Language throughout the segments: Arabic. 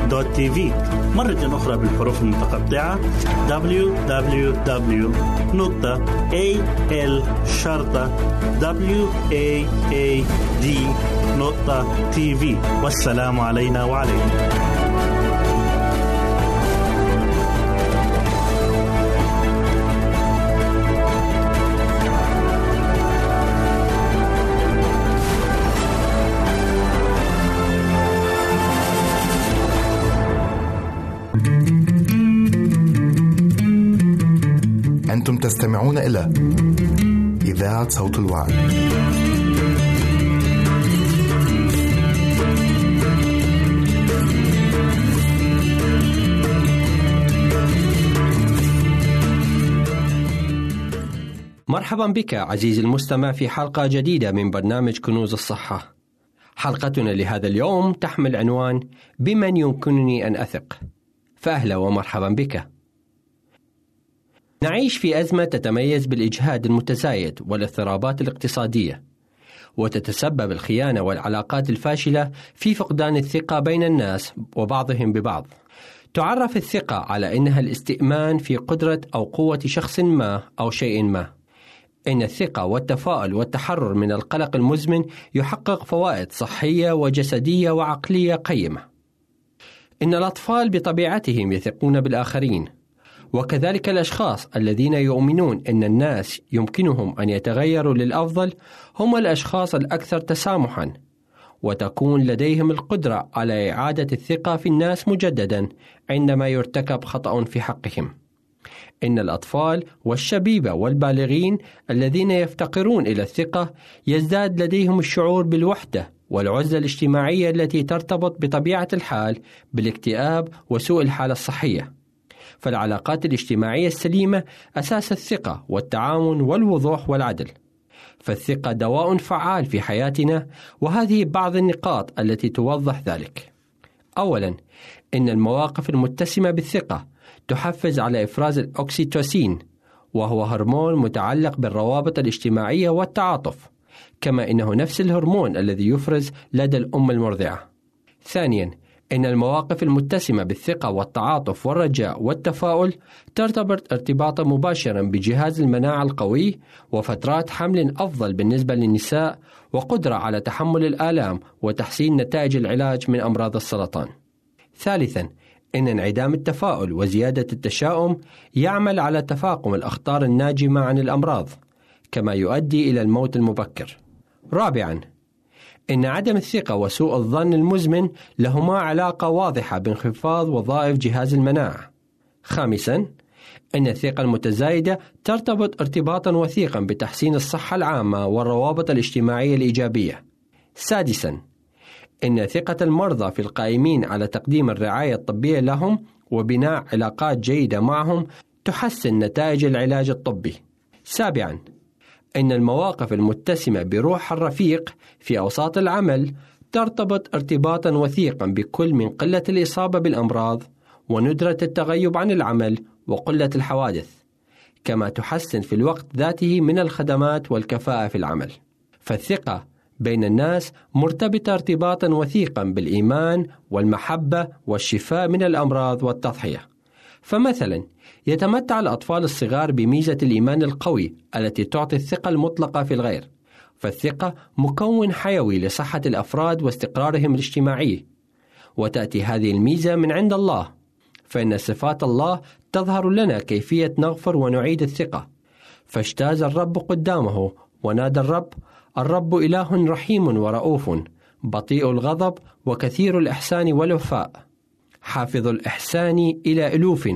waad.tv مرة أخرى بالحروف المتقطعة www.al-waad.tv والسلام علينا وعليكم. تستمعون إلى إذاعة صوت الوعد. مرحبا بك عزيزي المستمع في حلقة جديدة من برنامج كنوز الصحة. حلقتنا لهذا اليوم تحمل عنوان بمن يمكنني أن أثق. فأهلا ومرحبا بك. نعيش في أزمة تتميز بالإجهاد المتزايد والاضطرابات الاقتصادية وتتسبب الخيانة والعلاقات الفاشلة في فقدان الثقة بين الناس وبعضهم ببعض. تعرف الثقة على أنها الاستئمان في قدرة أو قوة شخص ما أو شيء ما. إن الثقة والتفاؤل والتحرر من القلق المزمن يحقق فوائد صحية وجسدية وعقلية قيمة. إن الأطفال بطبيعتهم يثقون بالآخرين وكذلك الأشخاص الذين يؤمنون إن الناس يمكنهم أن يتغيروا للأفضل هم الأشخاص الأكثر تسامحا وتكون لديهم القدرة على إعادة الثقة في الناس مجددا عندما يرتكب خطأ في حقهم. إن الأطفال والشبيبة والبالغين الذين يفتقرون إلى الثقة يزداد لديهم الشعور بالوحدة والعزلة الاجتماعية التي ترتبط بطبيعة الحال بالاكتئاب وسوء الحالة الصحية. فالعلاقات الاجتماعية السليمة أساس الثقة والتعاون والوضوح والعدل. فالثقة دواء فعال في حياتنا وهذه بعض النقاط التي توضح ذلك. أولا إن المواقف المتسمة بالثقة تحفز على إفراز الأكسيتوسين وهو هرمون متعلق بالروابط الاجتماعية والتعاطف كما إنه نفس الهرمون الذي يفرز لدى الأم المرضعة. ثانيا إن المواقف المتسمة بالثقة والتعاطف والرجاء والتفاؤل ترتبط ارتباطا مباشرا بجهاز المناعة القوي وفترات حمل أفضل بالنسبة للنساء وقدرة على تحمل الآلام وتحسين نتائج العلاج من أمراض السرطان. ثالثا إن انعدام التفاؤل وزيادة التشاؤم يعمل على تفاقم الأخطار الناجمة عن الأمراض كما يؤدي إلى الموت المبكر. رابعا إن عدم الثقة وسوء الظن المزمن لهما علاقة واضحة بانخفاض وظائف جهاز المناعة. خامسا أن الثقة المتزايدة ترتبط ارتباطا وثيقا بتحسين الصحة العامة والروابط الاجتماعية الإيجابية. سادسا إن ثقة المرضى في القائمين على تقديم الرعاية الطبية لهم وبناء علاقات جيدة معهم تحسن نتائج العلاج الطبي. سابعا أن المواقف المتسمة بروح الرفيق في أوساط العمل ترتبط ارتباطا وثيقا بكل من قلة الإصابة بالأمراض وندرة التغيب عن العمل وقلة الحوادث كما تحسن في الوقت ذاته من الخدمات والكفاءة في العمل. فالثقة بين الناس مرتبطة ارتباطا وثيقا بالإيمان والمحبة والشفاء من الأمراض والتضحية. فمثلا يتمتع الأطفال الصغار بميزة الإيمان القوي التي تعطي الثقة المطلقة في الغير فالثقة مكون حيوي لصحة الأفراد واستقرارهم الاجتماعي. وتأتي هذه الميزة من عند الله فإن صفات الله تظهر لنا كيفية نغفر ونعيد الثقة. فاجتاز الرب قدامه ونادى الرب الرب إله رحيم ورؤوف بطيء الغضب وكثير الإحسان والوفاء. حافظ الإحسان إلى ألوف.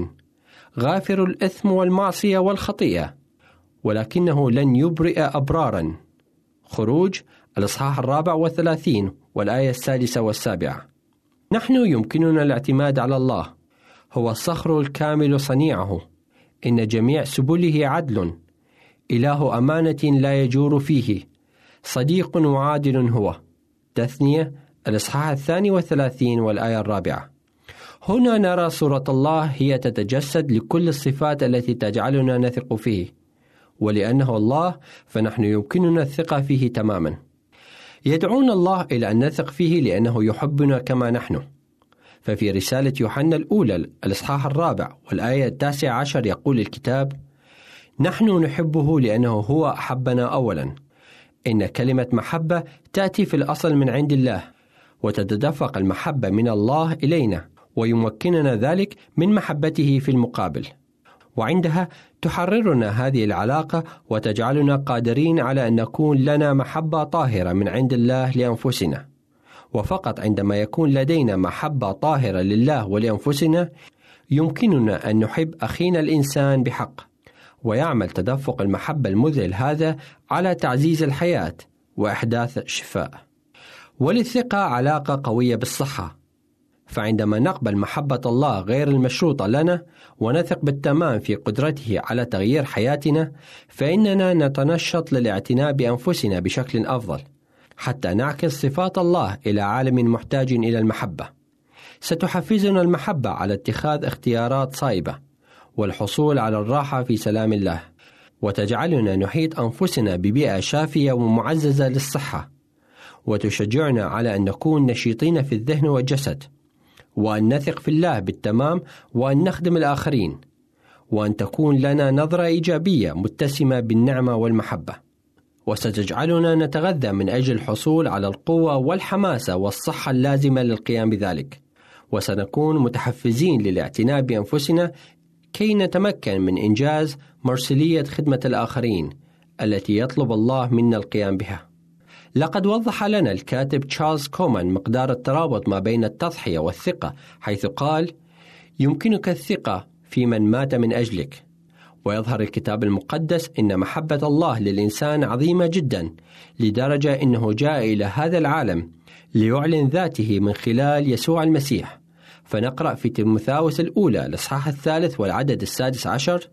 غافر الإثم والمعصية والخطيئة ولكنه لن يبرئ أبرارا. خروج الإصحاح الرابع والثلاثين والآية السادسة والسابعة. نحن يمكننا الاعتماد على الله. هو الصخر الكامل صنيعه. إن جميع سبله عدل. إله أمانة لا يجور فيه. صديق وعادل هو. تثنية الإصحاح الثاني والثلاثين والآية الرابعة. هنا نرى صورة الله هي تتجسد لكل الصفات التي تجعلنا نثق فيه. ولأنه الله فنحن يمكننا الثقة فيه تماما. يدعون الله إلى أن نثق فيه لأنه يحبنا كما نحن. ففي رسالة يوحنا الأولى الإصحاح الرابع والآية التاسعة عشر يقول الكتاب نحن نحبه لأنه هو أحبنا أولا. إن كلمة محبة تأتي في الأصل من عند الله وتتدفق المحبة من الله إلينا. ويمكننا ذلك من محبته في المقابل. وعندها تحررنا هذه العلاقة وتجعلنا قادرين على أن نكون لنا محبة طاهرة من عند الله لأنفسنا. وفقط عندما يكون لدينا محبة طاهرة لله ولأنفسنا يمكننا أن نحب أخينا الإنسان بحق ويعمل تدفق المحبة المذهل هذا على تعزيز الحياة وإحداث الشفاء. وللثقة علاقة قوية بالصحة. فعندما نقبل محبة الله غير المشروطة لنا ونثق بالتمام في قدرته على تغيير حياتنا فإننا نتنشط للاعتناء بأنفسنا بشكل أفضل حتى نعكس صفات الله إلى عالم محتاج إلى المحبة. ستحفزنا المحبة على اتخاذ اختيارات صائبة والحصول على الراحة في سلام الله، وتجعلنا نحيط أنفسنا ببيئة شافية ومعززة للصحة، وتشجعنا على أن نكون نشيطين في الذهن والجسد، وأن نثق في الله بالتمام وأن نخدم الآخرين، وأن تكون لنا نظرة إيجابية متسمة بالنعمة والمحبة. وستجعلنا نتغذى من أجل الحصول على القوة والحماسة والصحة اللازمة للقيام بذلك وسنكون متحفزين للاعتناء بأنفسنا كي نتمكن من إنجاز مرسلية خدمة الآخرين التي يطلب الله منا القيام بها لقد وضح لنا الكاتب تشارلز كومان مقدار الترابط ما بين التضحية والثقة حيث قال يمكنك الثقة في من مات من أجلك. ويظهر الكتاب المقدس إن محبة الله للإنسان عظيمة جدا لدرجة إنه جاء إلى هذا العالم ليعلن ذاته من خلال يسوع المسيح. فنقرأ في تيموثاوس الأولى الإصحاح الثالث والعدد السادس عشر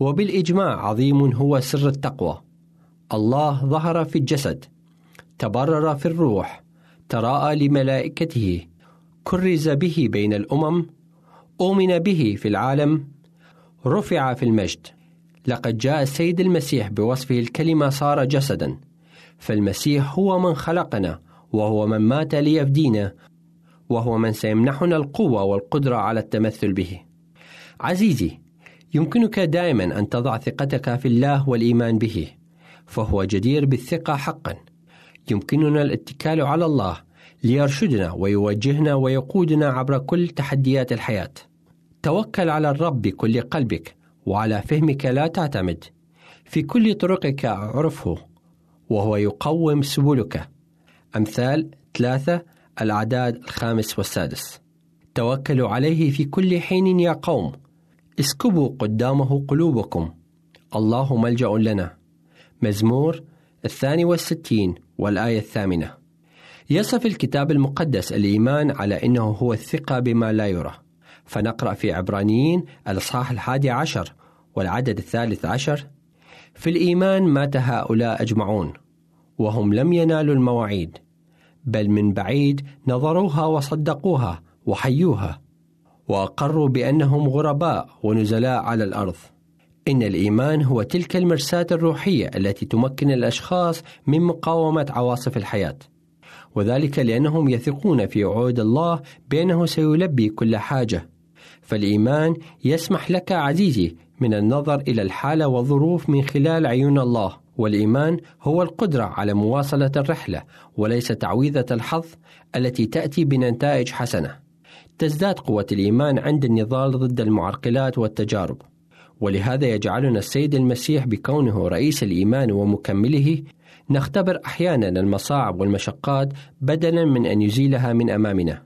وبالإجماع عظيم هو سر التقوى. الله ظهر في الجسد تبرر في الروح تراءى لملائكته كرز به بين الأمم أؤمن به في العالم رفع في المجد. لقد جاء السيد المسيح بوصفه الكلمة صار جسدا فالمسيح هو من خلقنا وهو من مات ليفدينا وهو من سيمنحنا القوة والقدرة على التمثل به. عزيزي يمكنك دائما أن تضع ثقتك في الله والإيمان به فهو جدير بالثقة حقا. يمكننا الاتكال على الله ليرشدنا ويوجهنا ويقودنا عبر كل تحديات الحياة. توكل على الرب بكل قلبك وعلى فهمك لا تعتمد. في كل طرقك اعرفه وهو يقوم سبلك. أمثال ثلاثة الأعداد الخامس والسادس. توكلوا عليه في كل حين يا قوم اسكبوا قدامه قلوبكم الله ملجأ لنا مزمور الثاني والستين والآية الثامنة. يصف الكتاب المقدس الإيمان على أنه هو الثقة بما لا يرى. فنقرأ في عبرانيين الإصحاح الحادي عشر والعدد الثالث عشر. في الإيمان مات هؤلاء أجمعون وهم لم ينالوا المواعيد بل من بعيد نظروها وصدقوها وحيوها وأقروا بأنهم غرباء ونزلاء على الأرض. إن الإيمان هو تلك المرساه الروحية التي تمكن الأشخاص من مقاومة عواصف الحياة. وذلك لأنهم يثقون في وعود الله بأنه سيلبي كل حاجة. فالإيمان يسمح لك عزيزي من النظر إلى الحالة والظروف من خلال عيون الله. والإيمان هو القدرة على مواصلة الرحلة وليس تعويذة الحظ التي تأتي بنتائج حسنة. تزداد قوة الإيمان عند النضال ضد المعرقلات والتجارب. ولهذا يجعلنا السيد المسيح بكونه رئيس الإيمان ومكمله نختبر أحيانا المصاعب والمشقات بدلا من أن يزيلها من أمامنا.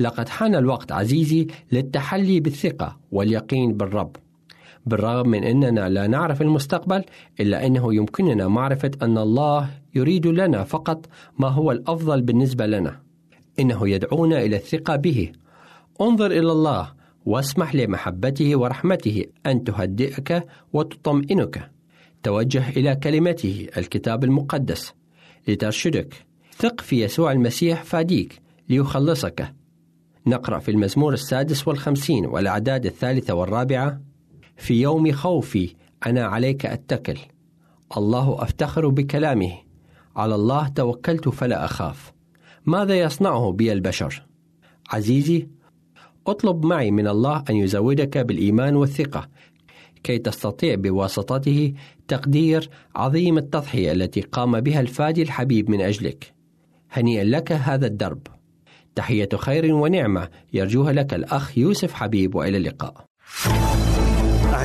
لقد حان الوقت عزيزي للتحلي بالثقة واليقين بالرب. بالرغم من أننا لا نعرف المستقبل إلا أنه يمكننا معرفة أن الله يريد لنا فقط ما هو الأفضل بالنسبة لنا. إنه يدعونا إلى الثقة به. انظر إلى الله واسمح لمحبته ورحمته أن تهدئك وتطمئنك. توجه إلى كلمته الكتاب المقدس. لترشدك. ثق في يسوع المسيح فاديك ليخلصك. نقرأ في المزمور السادس والخمسين والأعداد الثالثة والرابعة. في يوم خوفي أنا عليك أتكل. الله أفتخر بكلامه. على الله توكلت فلا أخاف. ماذا يصنعه بي البشر؟ عزيزي أطلب معي من الله أن يزودك بالإيمان والثقة كي تستطيع بواسطته تقدير عظيم التضحية التي قام بها الفادي الحبيب من أجلك. هنيئا لك هذا الدرب. تحية خير ونعمة يرجوها لك الأخ يوسف حبيب وإلى اللقاء.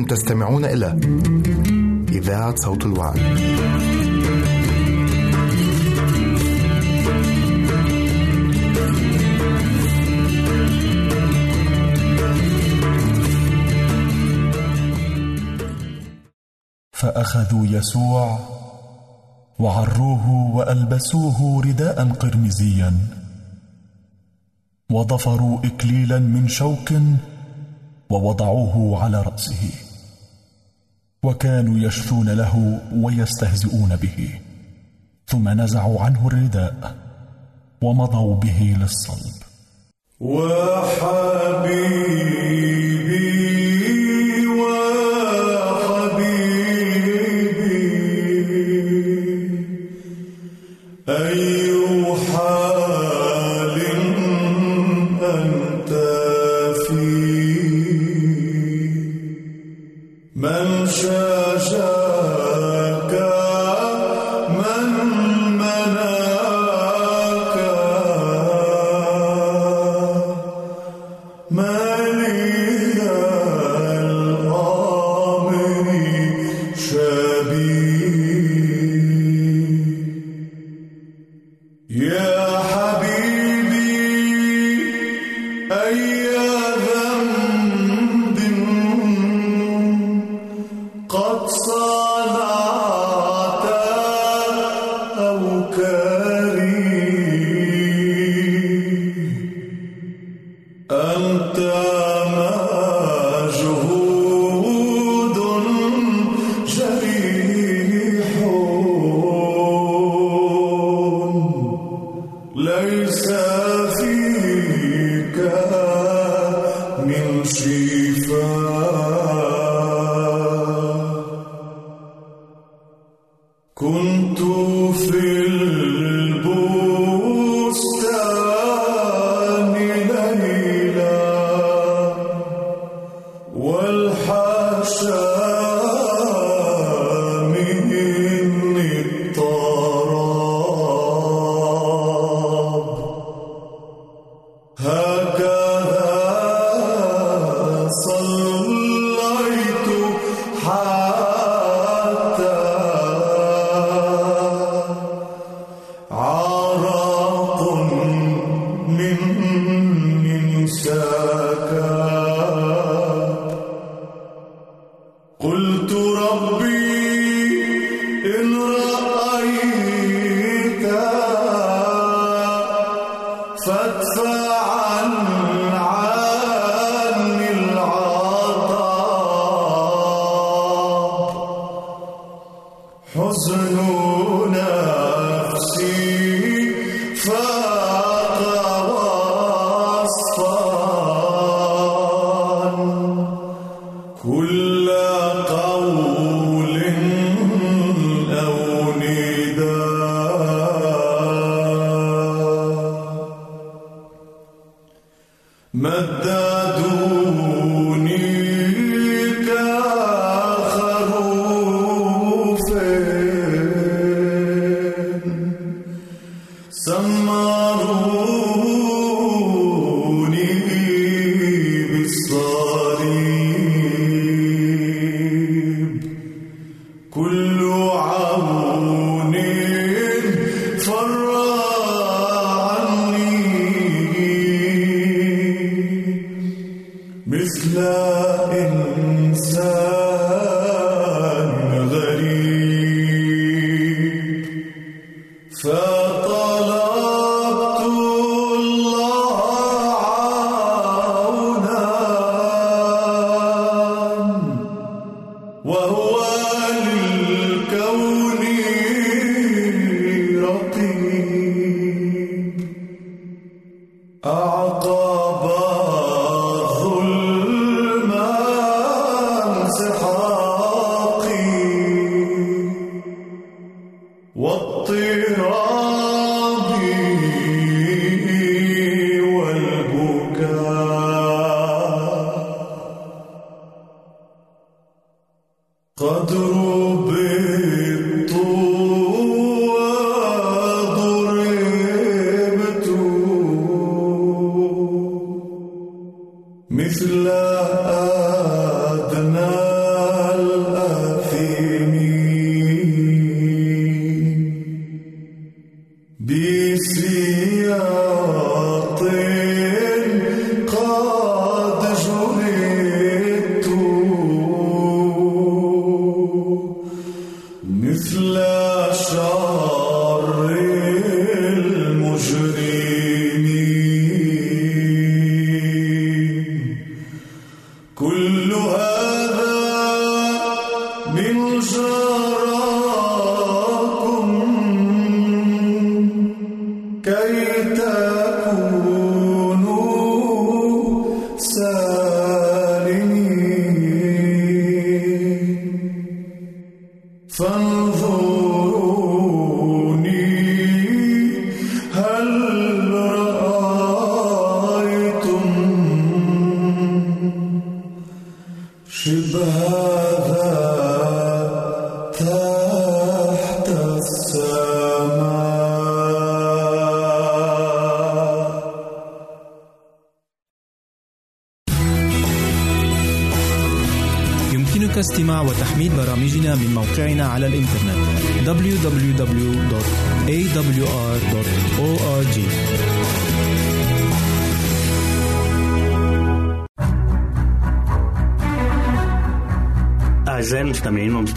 أنتم تستمعون إلى إذاعة صوت الوعد. فأخذوا يسوع وعروه وألبسوه رداء قرمزيا وضفروا إكليلا من شوك ووضعوه على رأسه وكانوا يشثون له ويستهزئون به ثم نزعوا عنه الرداء ومضوا به للصلب. وحبيبي من شجاك قد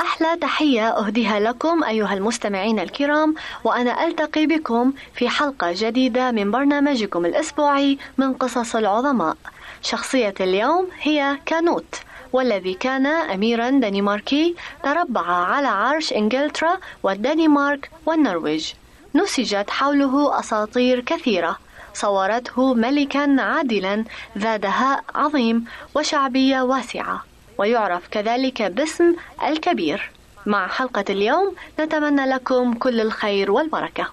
أحلى تحية أهديها لكم أيها المستمعين الكرام وأنا ألتقي بكم في حلقة جديدة من برنامجكم الأسبوعي من قصص العظماء. شخصية اليوم هي كانوت والذي كان أميرا دنماركي تربع على عرش إنجلترا والدنمارك والنرويج. نسجت حوله أساطير كثيرة. صورته ملكا عادلا ذا دهاء عظيم وشعبية واسعة. ويعرف كذلك باسم الكبير. مع حلقة اليوم نتمنى لكم كل الخير والبركة.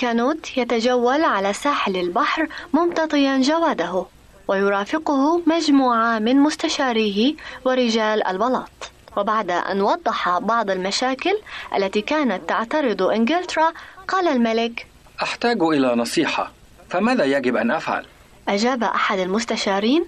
كانوت يتجول على ساحل البحر ممتطيا جواده ويرافقه مجموعة من مستشاريه ورجال البلاط وبعد أن وضح بعض المشاكل التي كانت تعترض إنجلترا قال الملك أحتاج إلى نصيحة فماذا يجب أن أفعل؟ أجاب أحد المستشارين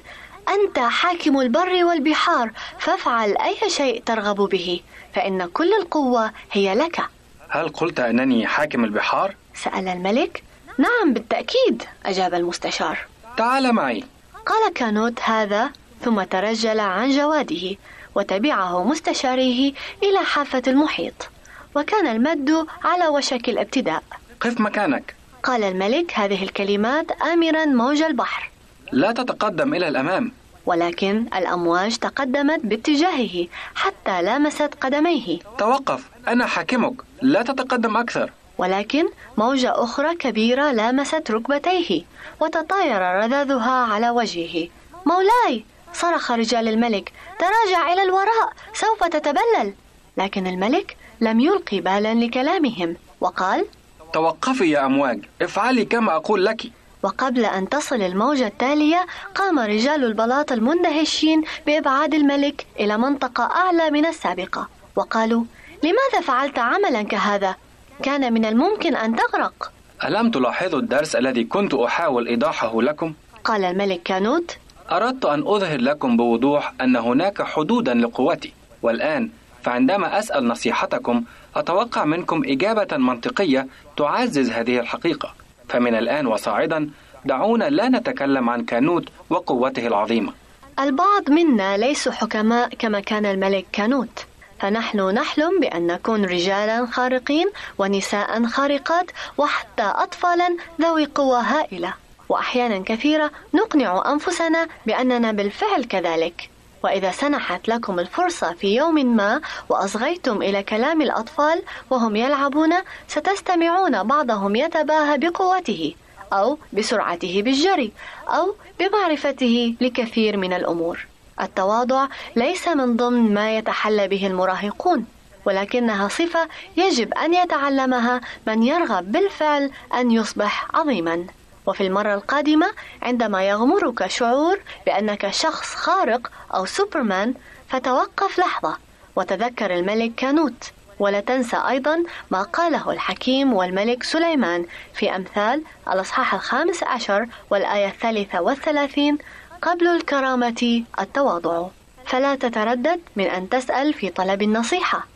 أنت حاكم البر والبحار فافعل أي شيء ترغب به فإن كل القوة هي لك هل قلت أنني حاكم البحار؟ سأل الملك. نعم بالتأكيد أجاب المستشار. تعال معي. قال كانوت هذا ثم ترجل عن جواده وتبعه مستشاريه إلى حافة المحيط وكان المد على وشك الابتداء. قف مكانك. قال الملك هذه الكلمات آمرا موج البحر. لا تتقدم إلى الأمام. ولكن الأمواج تقدمت باتجاهه حتى لامست قدميه. توقف أنا حاكمك. لا تتقدم أكثر. ولكن موجة أخرى كبيرة لامست ركبتيه وتطاير رذاذها على وجهه. مولاي! صرخ رجال الملك. تراجع إلى الوراء. سوف تتبلل. لكن الملك لم يلقي بالا لكلامهم. وقال توقفي يا أمواج. افعلي كما أقول لك. وقبل أن تصل الموجة التالية قام رجال البلاط المندهشين بإبعاد الملك إلى منطقة أعلى من السابقة. وقالوا لماذا فعلت عملا كهذا؟ كان من الممكن أن تغرق. ألم تلاحظوا الدرس الذي كنت أحاول إيضاحه لكم؟ قال الملك كانوت. أردت أن أظهر لكم بوضوح أن هناك حدودا لقوتي والآن فعندما أسأل نصيحتكم أتوقع منكم إجابة منطقية تعزز هذه الحقيقة. فمن الآن وصاعدا دعونا لا نتكلم عن كانوت وقوته العظيمة. البعض منا ليسوا حكماء كما كان الملك كانوت. فنحن نحلم بأن نكون رجالا خارقين ونساء خارقات وحتى أطفالا ذوي قوة هائلة وأحيانا كثيرة نقنع أنفسنا بأننا بالفعل كذلك وإذا سنحت لكم الفرصة في يوم ما وأصغيتم إلى كلام الأطفال وهم يلعبون ستستمعون بعضهم يتباهى بقوته أو بسرعته بالجري أو بمعرفته لكثير من الأمور. التواضع ليس من ضمن ما يتحلى به المراهقون، ولكنها صفة يجب أن يتعلمها من يرغب بالفعل أن يصبح عظيما. وفي المرة القادمة عندما يغمرك شعور بأنك شخص خارق أو سوبرمان فتوقف لحظة وتذكر الملك كانوت ولا تنسى أيضا ما قاله الحكيم والملك سليمان في أمثال الأصحاح الخامس عشر والآية الثالثة والثلاثين قبل الكرامة التواضع. فلا تتردد من أن تسأل في طلب النصيحة.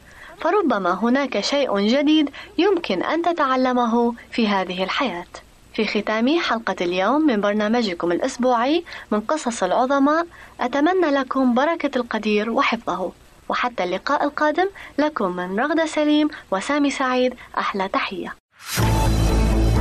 فربما هناك شيء جديد يمكن أن تتعلمه في هذه الحياة. في ختام حلقة اليوم من برنامجكم الأسبوعي من قصص العظماء أتمنى لكم بركة القدير وحفظه. وحتى اللقاء القادم لكم من رغدة سليم وسامي سعيد أحلى تحية.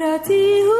para ti. you.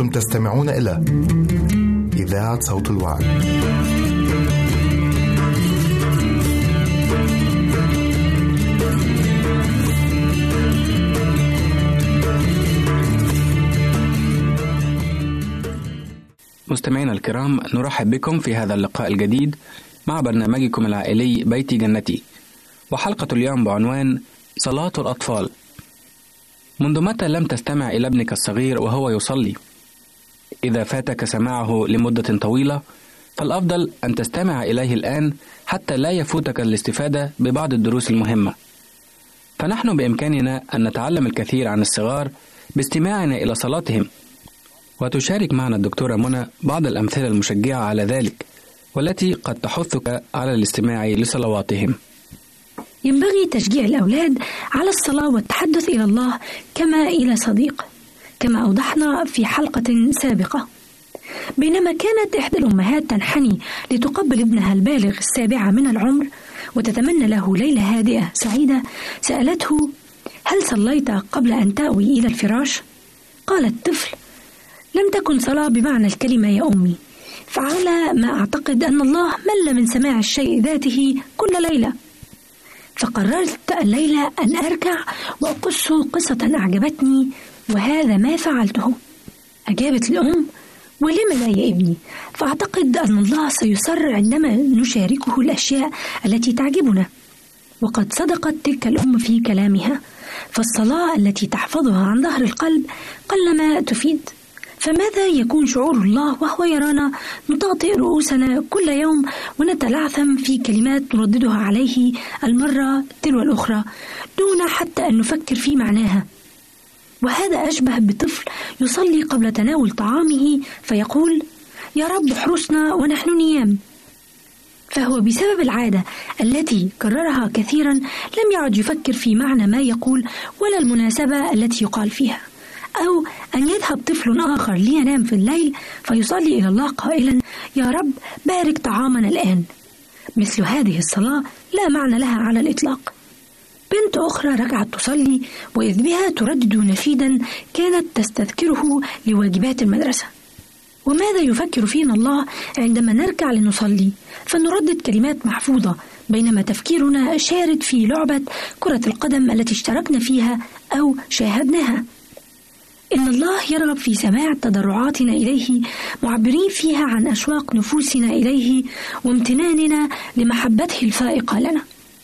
أنتم تستمعون إلى إذاعة صوت الوعد. مستمعينا الكرام نرحب بكم في هذا اللقاء الجديد مع برنامجكم العائلي بيتي جنتي وحلقة اليوم بعنوان صلاة الأطفال منذ متى لم تستمع إلى ابنك الصغير وهو يصلي؟ إذا فاتك سماعه لمدة طويلة فالأفضل أن تستمع إليه الآن حتى لا يفوتك الاستفادة ببعض الدروس المهمة. فنحن بإمكاننا أن نتعلم الكثير عن الصغار باستماعنا إلى صلاتهم. وتشارك معنا الدكتورة منى بعض الأمثلة المشجعة على ذلك والتي قد تحثك على الاستماع لصلواتهم. ينبغي تشجيع الأولاد على الصلاة والتحدث إلى الله كما إلى صديق كما أوضحنا في حلقة سابقة بينما كانت إحدى الأمهات تنحني لتقبل ابنها البالغ السابعة من العمر وتتمنى له ليلة هادئة سعيدة سألته هل صليت قبل أن تأوي إلى الفراش؟ قال الطفل لم تكن صلاة بمعنى الكلمة يا أمي فعلى ما أعتقد أن الله مل من سماع الشيء ذاته كل ليلة فقررت الليلة أن أركع وأقص قصة أعجبتني وهذا ما فعلته. أجابت الأم ولم لا يا ابني؟ فأعتقد أن الله سيسر عندما نشاركه الأشياء التي تعجبنا. وقد صدقت تلك الأم في كلامها فالصلاة التي تحفظها عن ظهر القلب قلما تفيد. فماذا يكون شعور الله وهو يرانا؟ نطاطئ رؤوسنا كل يوم ونتلعثم في كلمات نرددها عليه المرة تلو الأخرى دون حتى أن نفكر في معناها. وهذا أشبه بطفل يصلي قبل تناول طعامه فيقول يا رب احرسنا ونحن نيام. فهو بسبب العادة التي كررها كثيرا لم يعد يفكر في معنى ما يقول ولا المناسبة التي يقال فيها أو أن يذهب طفل آخر لينام في الليل فيصلي إلى الله قائلا يا رب بارك طعامنا الآن. مثل هذه الصلاة لا معنى لها على الإطلاق. بنت أخرى رجعت تصلي وإذ بها تردد نشيدا كانت تستذكره لواجبات المدرسة. وماذا يفكر فينا الله عندما نركع لنصلي؟ فنردد كلمات محفوظة بينما تفكيرنا شارد في لعبة كرة القدم التي اشتركنا فيها أو شاهدناها. إن الله يرغب في سماع تضرعاتنا إليه معبرين فيها عن أشواق نفوسنا إليه وامتناننا لمحبته الفائقة لنا.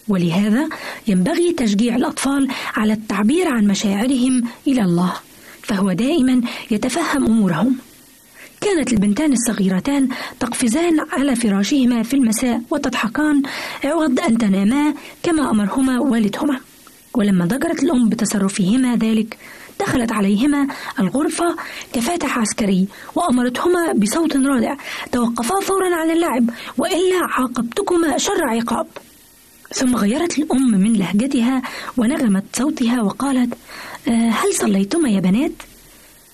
ولهذا ينبغي تشجيع الأطفال على التعبير عن مشاعرهم إلى الله فهو دائما يتفهم أمورهم. كانت البنتان الصغيرتان تقفزان على فراشهما في المساء وتضحكان عوض أن تناما كما أمرهما والدهما. ولما ضجرت الأم بتصرفهما ذلك دخلت عليهما الغرفة كفاتح عسكري وأمرتهما بصوت رادع توقفا فورا عن اللعب وإلا عاقبتكما شر عقاب. ثم غيرت الأم من لهجتها ونغمت صوتها وقالت أه هل صليتما يا بنات؟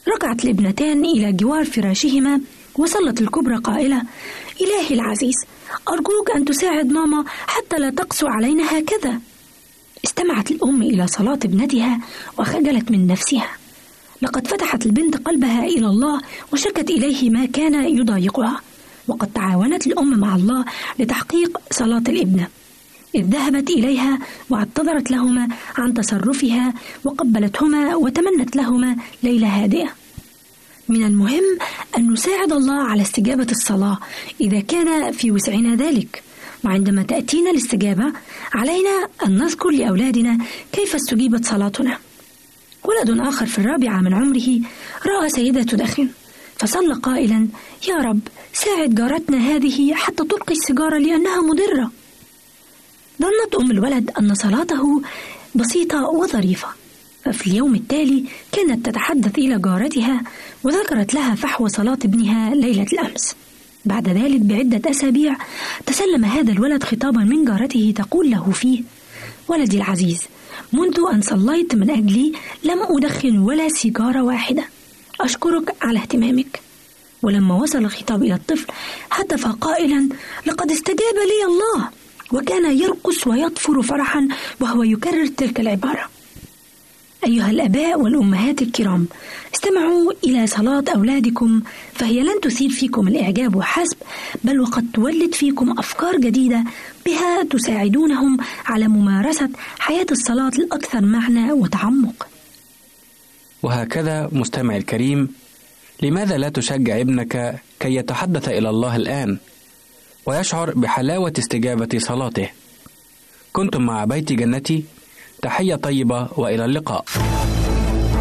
ركعت الابنتان إلى جوار فراشهما وصلت الكبرى قائلة إلهي العزيز أرجوك أن تساعد ماما حتى لا تقسو علينا هكذا. استمعت الأم إلى صلاة ابنتها وخجلت من نفسها. لقد فتحت البنت قلبها إلى الله وشكت إليه ما كان يضايقها وقد تعاونت الأم مع الله لتحقيق صلاة الابنة. إذ ذهبت إليها واعتذرت لهما عن تصرفها وقبلتهما وتمنت لهما ليلة هادئة. من المهم أن نساعد الله على استجابة الصلاة إذا كان في وسعنا ذلك. وعندما تأتينا الاستجابة علينا أن نذكر لأولادنا كيف استجيبت صلاتنا. ولد آخر في الرابعة من عمره رأى سيدة تدخن فصلى قائلا يا رب ساعد جارتنا هذه حتى تلقي السيجارة لأنها مضرة. ظنت أم الولد أن صلاته بسيطة وظريفة. ففي اليوم التالي كانت تتحدث إلى جارتها وذكرت لها فحوى صلاة ابنها ليلة الأمس. بعد ذلك بعدة أسابيع تسلم هذا الولد خطابا من جارته تقول له فيه ولدي العزيز منذ أن صليت من أجلي لم أدخن ولا سيجارة واحدة. أشكرك على اهتمامك. ولما وصل الخطاب إلى الطفل هتف قائلا لقد استجاب لي الله. وكان يرقص ويطفر فرحا وهو يكرر تلك العبارة. أيها الآباء والأمهات الكرام استمعوا إلى صلاة أولادكم فهي لن تثير فيكم الإعجاب وحسب بل وقد تولد فيكم أفكار جديدة بها تساعدونهم على ممارسة حياة الصلاة الأكثر معنى وتعمق. وهكذا مستمع الكريم لماذا لا تشجع ابنك كي يتحدث إلى الله الآن؟ ويشعر بحلاوة استجابة صلاته. كنتم مع بيت جنتي. تحية طيبة وإلى اللقاء.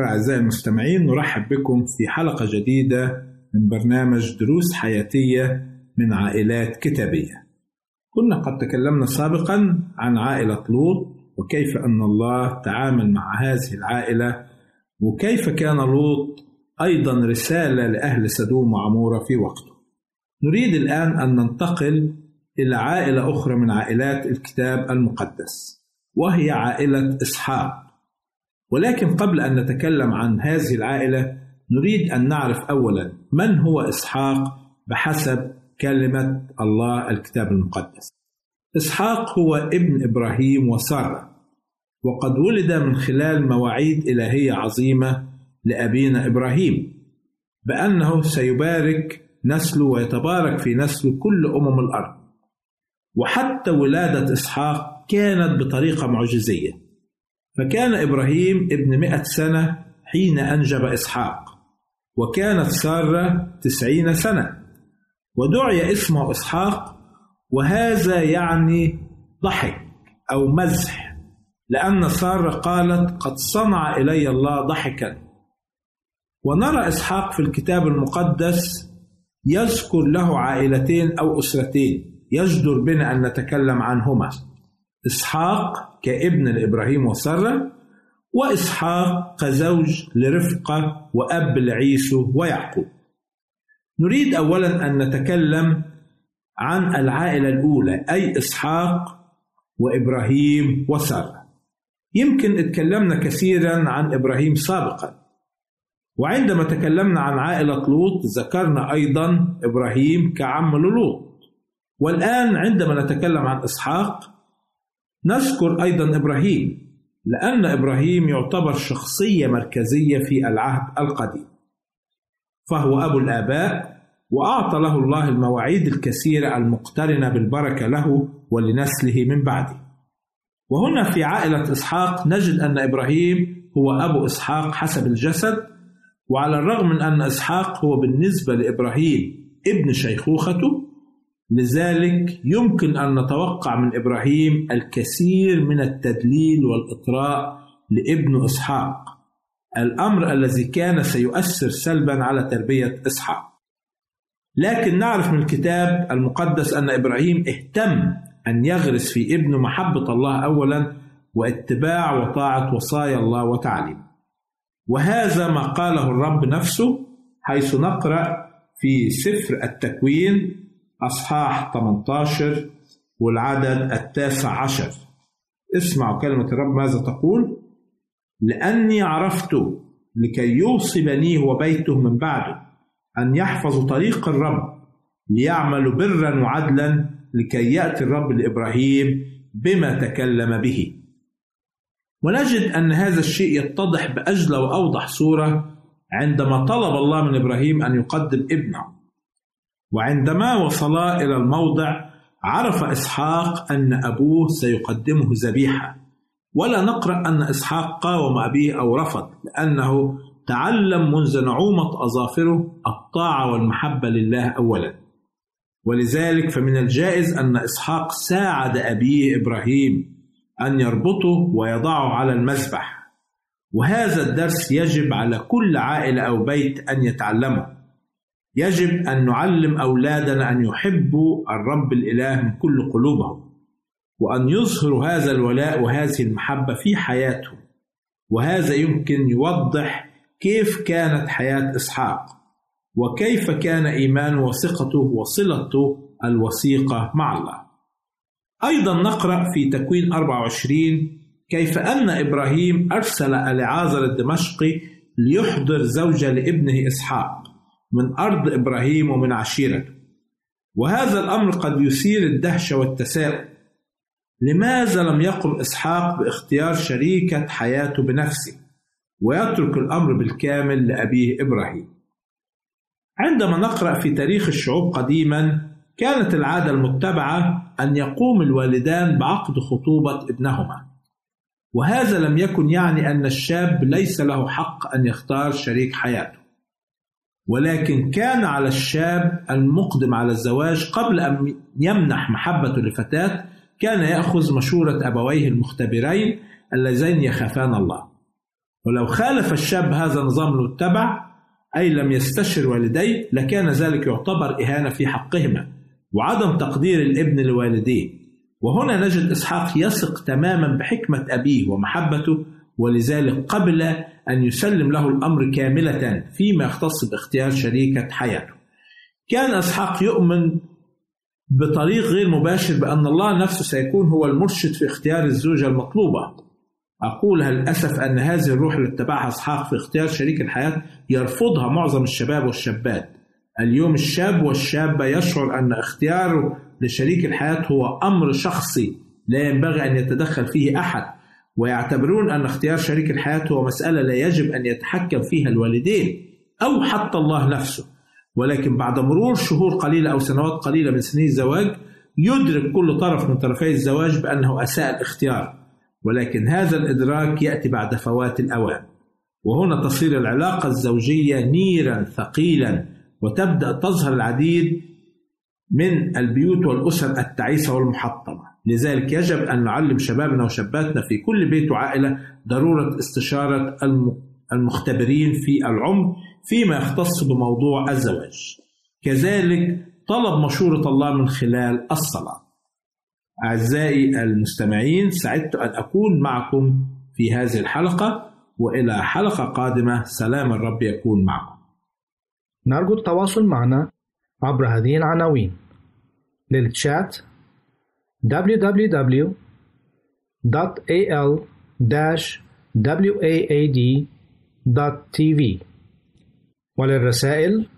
أخرى أعزائي المستمعين نرحب بكم في حلقة جديدة من برنامج دروس حياتية من عائلات كتابية. كنا قد تكلمنا سابقا عن عائلة لوط وكيف أن الله تعامل مع هذه العائلة وكيف كان لوط أيضا رسالة لأهل سدوم وعمورة في وقته. نريد الآن أن ننتقل إلى عائلة أخرى من عائلات الكتاب المقدس وهي عائلة إسحاق ولكن قبل أن نتكلم عن هذه العائلة نريد أن نعرف أولا من هو إسحاق بحسب كلمة الله الكتاب المقدس. إسحاق هو ابن إبراهيم وسارة وقد ولد من خلال مواعيد إلهية عظيمة لأبينا إبراهيم بأنه سيبارك نسله ويتبارك في نسله كل أمم الأرض. وحتى ولادة إسحاق كانت بطريقة معجزية فكان إبراهيم ابن مئة سنة حين أنجب إسحاق وكانت سارة تسعين سنة. ودعي اسمه إسحاق وهذا يعني ضحك أو مزح لأن سارة قالت قد صنع إلي الله ضحكا ونرى إسحاق في الكتاب المقدس يذكر له عائلتين أو أسرتين يجدر بنا أن نتكلم عنهما. إسحاق كابن لإبراهيم وسارة وإسحاق كزوج لرفقة وأب لعيسو ويعقوب. نريد أولا أن نتكلم عن العائلة الأولى أي إسحاق وإبراهيم وسارة يمكن اتكلمنا كثيرا عن إبراهيم سابقا. وعندما تكلمنا عن عائلة لوط ذكرنا أيضا إبراهيم كعم لوط والآن عندما نتكلم عن إسحاق نذكر أيضا إبراهيم لأن إبراهيم يعتبر شخصية مركزية في العهد القديم. فهو أبو الآباء وأعطى له الله المواعيد الكثيرة المقترنة بالبركة له ولنسله من بعده. وهنا في عائلة إسحاق نجد أن إبراهيم هو أبو إسحاق حسب الجسد وعلى الرغم من أن إسحاق هو بالنسبة لإبراهيم ابن شيخوخته لذلك يمكن أن نتوقع من إبراهيم الكثير من التدليل والإطراء لابن إسحاق. الأمر الذي كان سيؤثر سلبا على تربية إسحاق. لكن نعرف من الكتاب المقدس أن إبراهيم اهتم أن يغرس في ابنه محبة الله أولا واتباع وطاعة وصايا الله وتعليمه وهذا ما قاله الرب نفسه حيث نقرأ في سفر التكوين أصحاح 18 والعدد التاسع عشر. اسمعوا كلمة الرب ماذا تقول؟ لأني عرفت لكي يوصي بنيه وبيته من بعده أن يحفظوا طريق الرب ليعملوا برا وعدلا لكي يأتي الرب لإبراهيم بما تكلم به. ونجد أن هذا الشيء يتضح بأجلى وأوضح صورة عندما طلب الله من إبراهيم أن يقدم ابنه. وعندما وصلا إلى الموضع عرف إسحاق أن أبوه سيقدمه ذبيحة. ولا نقرأ أن إسحاق قاوم أبيه أو رفض لأنه تعلم منذ نعومة أظافره الطاعة والمحبة لله أولا. ولذلك فمن الجائز أن إسحاق ساعد أبيه إبراهيم أن يربطه ويضعه على المذبح. وهذا الدرس يجب على كل عائلة أو بيت أن يتعلمه. يجب أن نعلم أولادنا أن يحبوا الرب الإله من كل قلوبهم وأن يظهروا هذا الولاء وهذه المحبة في حياتهم وهذا يمكن يوضح كيف كانت حياة إسحاق وكيف كان إيمانه وثقته وصلته الوثيقة مع الله. أيضا نقرأ في تكوين 24 كيف أن إبراهيم أرسل العازر الدمشقي ليحضر زوجة لابنه إسحاق. من أرض إبراهيم ومن عشيرته وهذا الأمر قد يثير الدهشة والتساؤل. لماذا لم يقم إسحاق باختيار شريكة حياته بنفسه ويترك الأمر بالكامل لأبيه إبراهيم؟ عندما نقرأ في تاريخ الشعوب قديما كانت العادة المتبعة أن يقوم الوالدان بعقد خطوبة ابنهما. وهذا لم يكن يعني أن الشاب ليس له حق أن يختار شريك حياته. ولكن كان على الشاب المقدم على الزواج قبل أن يمنح محبته لفتاة كان يأخذ مشورة أبويه المختبرين اللذين يخافان الله. ولو خالف الشاب هذا النظام المتبع أي لم يستشر والديه لكان ذلك يعتبر إهانة في حقهما وعدم تقدير الابن لوالديه. وهنا نجد إسحاق يثق تماما بحكمة أبيه ومحبته ولذلك قبل أن يسلم له الأمر كاملة فيما يختص باختيار شريكة حياته. كان إسحاق يؤمن بطريق غير مباشر بأن الله نفسه سيكون هو المرشد في اختيار الزوجة المطلوبة. أقولها للأسف أن هذه الروح اللي اتبعها إسحاق في اختيار شريك الحياة يرفضها معظم الشباب والشابات. اليوم الشاب والشابة يشعر أن اختياره لشريك الحياة هو أمر شخصي لا ينبغي أن يتدخل فيه أحد. ويعتبرون أن اختيار شريك الحياة هو مسألة لا يجب أن يتحكم فيها الوالدين أو حتى الله نفسه. ولكن بعد مرور شهور قليلة أو سنوات قليلة من سنين الزواج يدرك كل طرف من طرفي الزواج بأنه أساء الاختيار. ولكن هذا الإدراك يأتي بعد فوات الأوان. وهنا تصير العلاقة الزوجية نيرا ثقيلا وتبدأ تظهر العديد من البيوت والأسر التعيسة والمحطمة. لذلك يجب أن نعلم شبابنا وشاباتنا في كل بيت وعائلة ضرورة استشارة المختبرين في العمر فيما يختص بموضوع الزواج. كذلك طلب مشورة الله من خلال الصلاة. أعزائي المستمعين سعدت أن أكون معكم في هذه الحلقة وإلى حلقة قادمة سلام الرب يكون معكم. نرجو التواصل معنا عبر هذه العناوين. للتشات www.al-waad.tv وللرسائل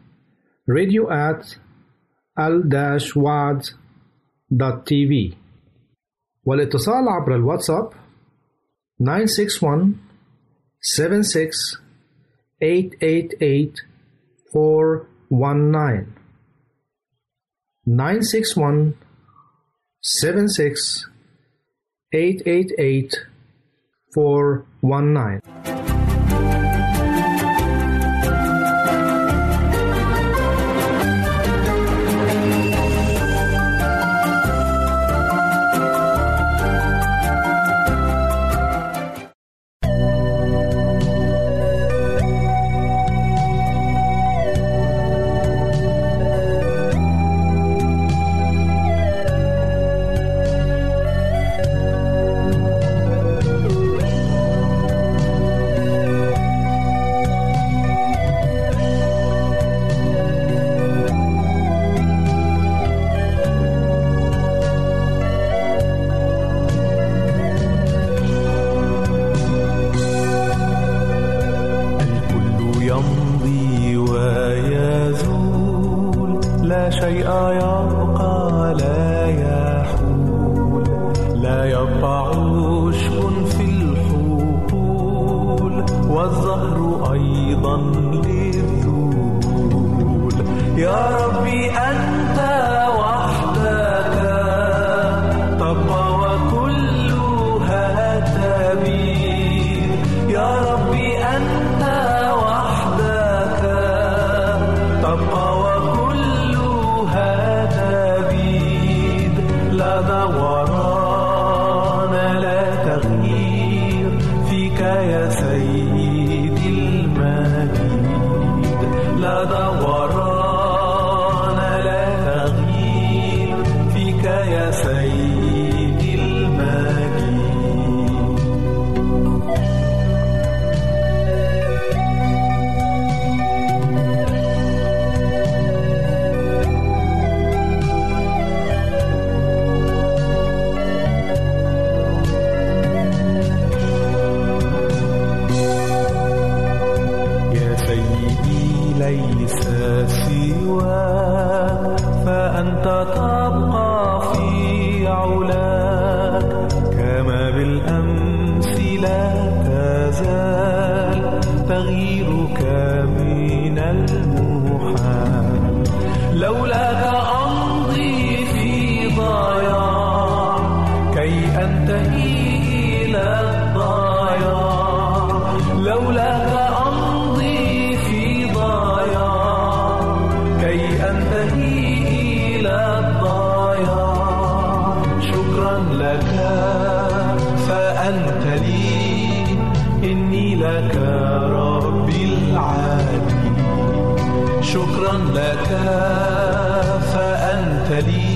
radio at al-waad.tv والاتصال عبر الواتساب 961 76 888 419 961 seven six eight eight eight four one nine. لك ربي شكرا لك فأنت لي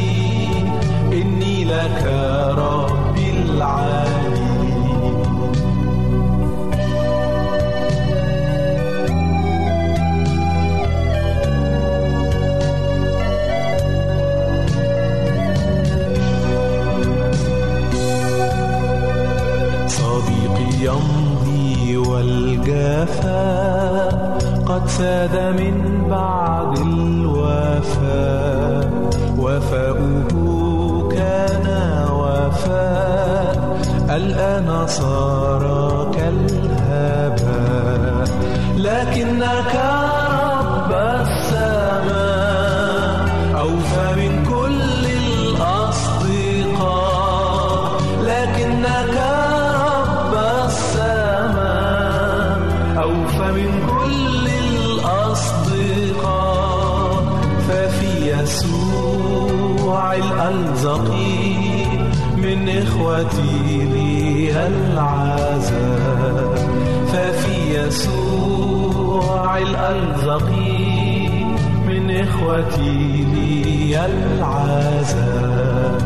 إخوتي لي العزاء ففي يسوع الألزقي من إخوتي لي العزاء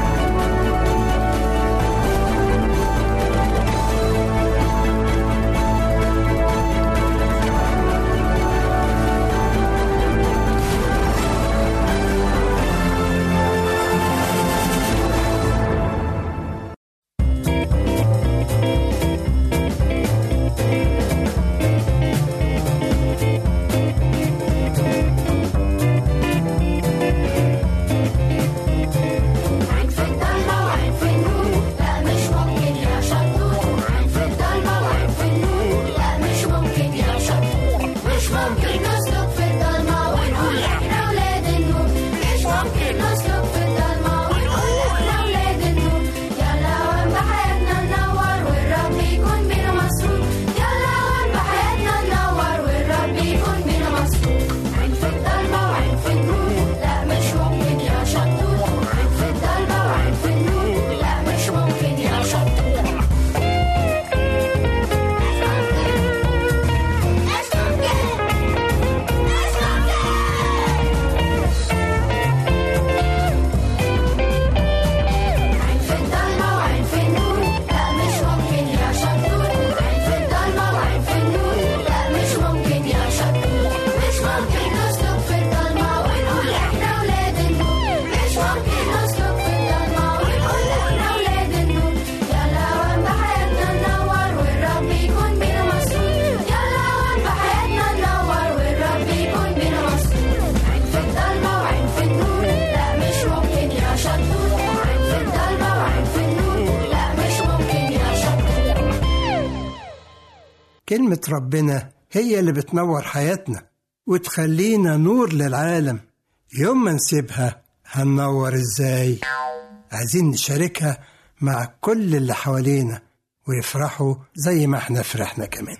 ربنا هي اللي بتنور حياتنا وتخلينا نور للعالم. يوم ما نسيبها هننور إزاي؟ عايزين نشاركها مع كل اللي حوالينا ويفرحوا زي ما إحنا فرحنا كمان.